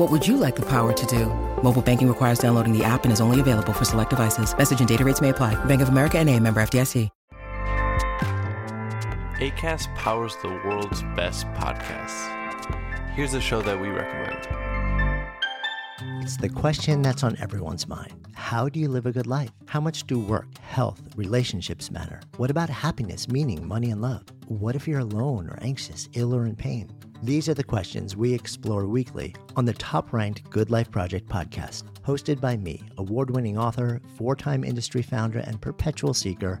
What would you like the power to do? Mobile banking requires downloading the app and is only available for select devices. Message and data rates may apply. Bank of America and a member FDIC. ACAST powers the world's best podcasts. Here's a show that we recommend. It's the question that's on everyone's mind. How do you live a good life? How much do work, health, relationships matter? What about happiness, meaning, money, and love? What if you're alone or anxious, ill or in pain? These are the questions we explore weekly on the top ranked Good Life Project podcast, hosted by me, award winning author, four time industry founder, and perpetual seeker,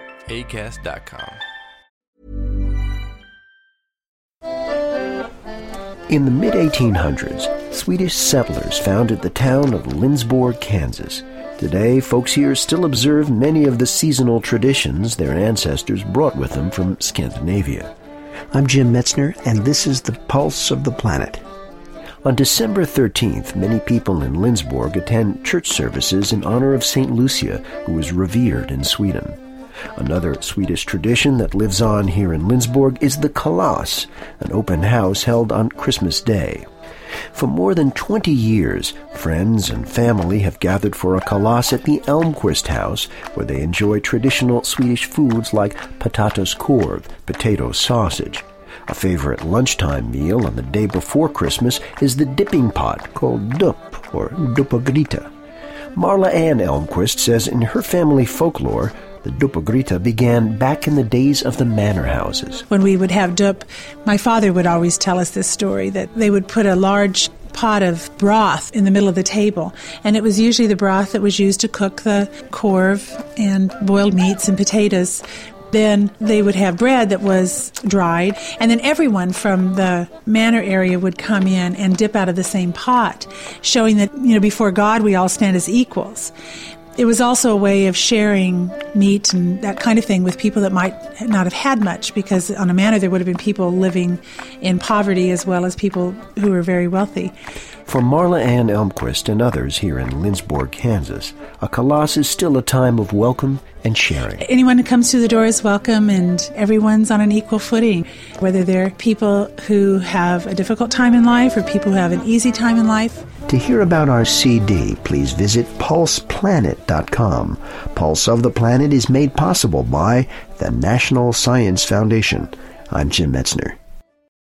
ACAST.com. In the mid 1800s, Swedish settlers founded the town of Lindsborg, Kansas. Today, folks here still observe many of the seasonal traditions their ancestors brought with them from Scandinavia. I'm Jim Metzner, and this is the Pulse of the Planet. On December 13th, many people in Lindsborg attend church services in honor of St. Lucia, who was revered in Sweden. Another Swedish tradition that lives on here in Lindsborg is the Kalas, an open house held on Christmas Day. For more than 20 years, friends and family have gathered for a kalas at the Elmquist House, where they enjoy traditional Swedish foods like potatis korv, potato sausage. A favorite lunchtime meal on the day before Christmas is the dipping pot called dupp or duppagryta. Marla Ann Elmquist says in her family folklore, the duppagryta began back in the days of the manor houses. When we would have dupp, my father would always tell us this story that they would put a large pot of broth in the middle of the table. And it was usually the broth that was used to cook the korv and boiled meats and potatoes. Then they would have bread that was dried, and then everyone from the manor area would come in and dip out of the same pot, showing that, you know, before God we all stand as equals. It was also a way of sharing meat and that kind of thing with people that might not have had much, because on a manor there would have been people living in poverty as well as people who were very wealthy. For Marla Ann Elmquist and others here in Lindsborg, Kansas, a kalas is still a time of welcome and sharing. Anyone who comes through the door is welcome, and everyone's on an equal footing. Whether they're people who have a difficult time in life or people who have an easy time in life. To hear about our CD, please visit pulseplanet.com. Pulse of the Planet is made possible by the National Science Foundation. I'm Jim Metzner.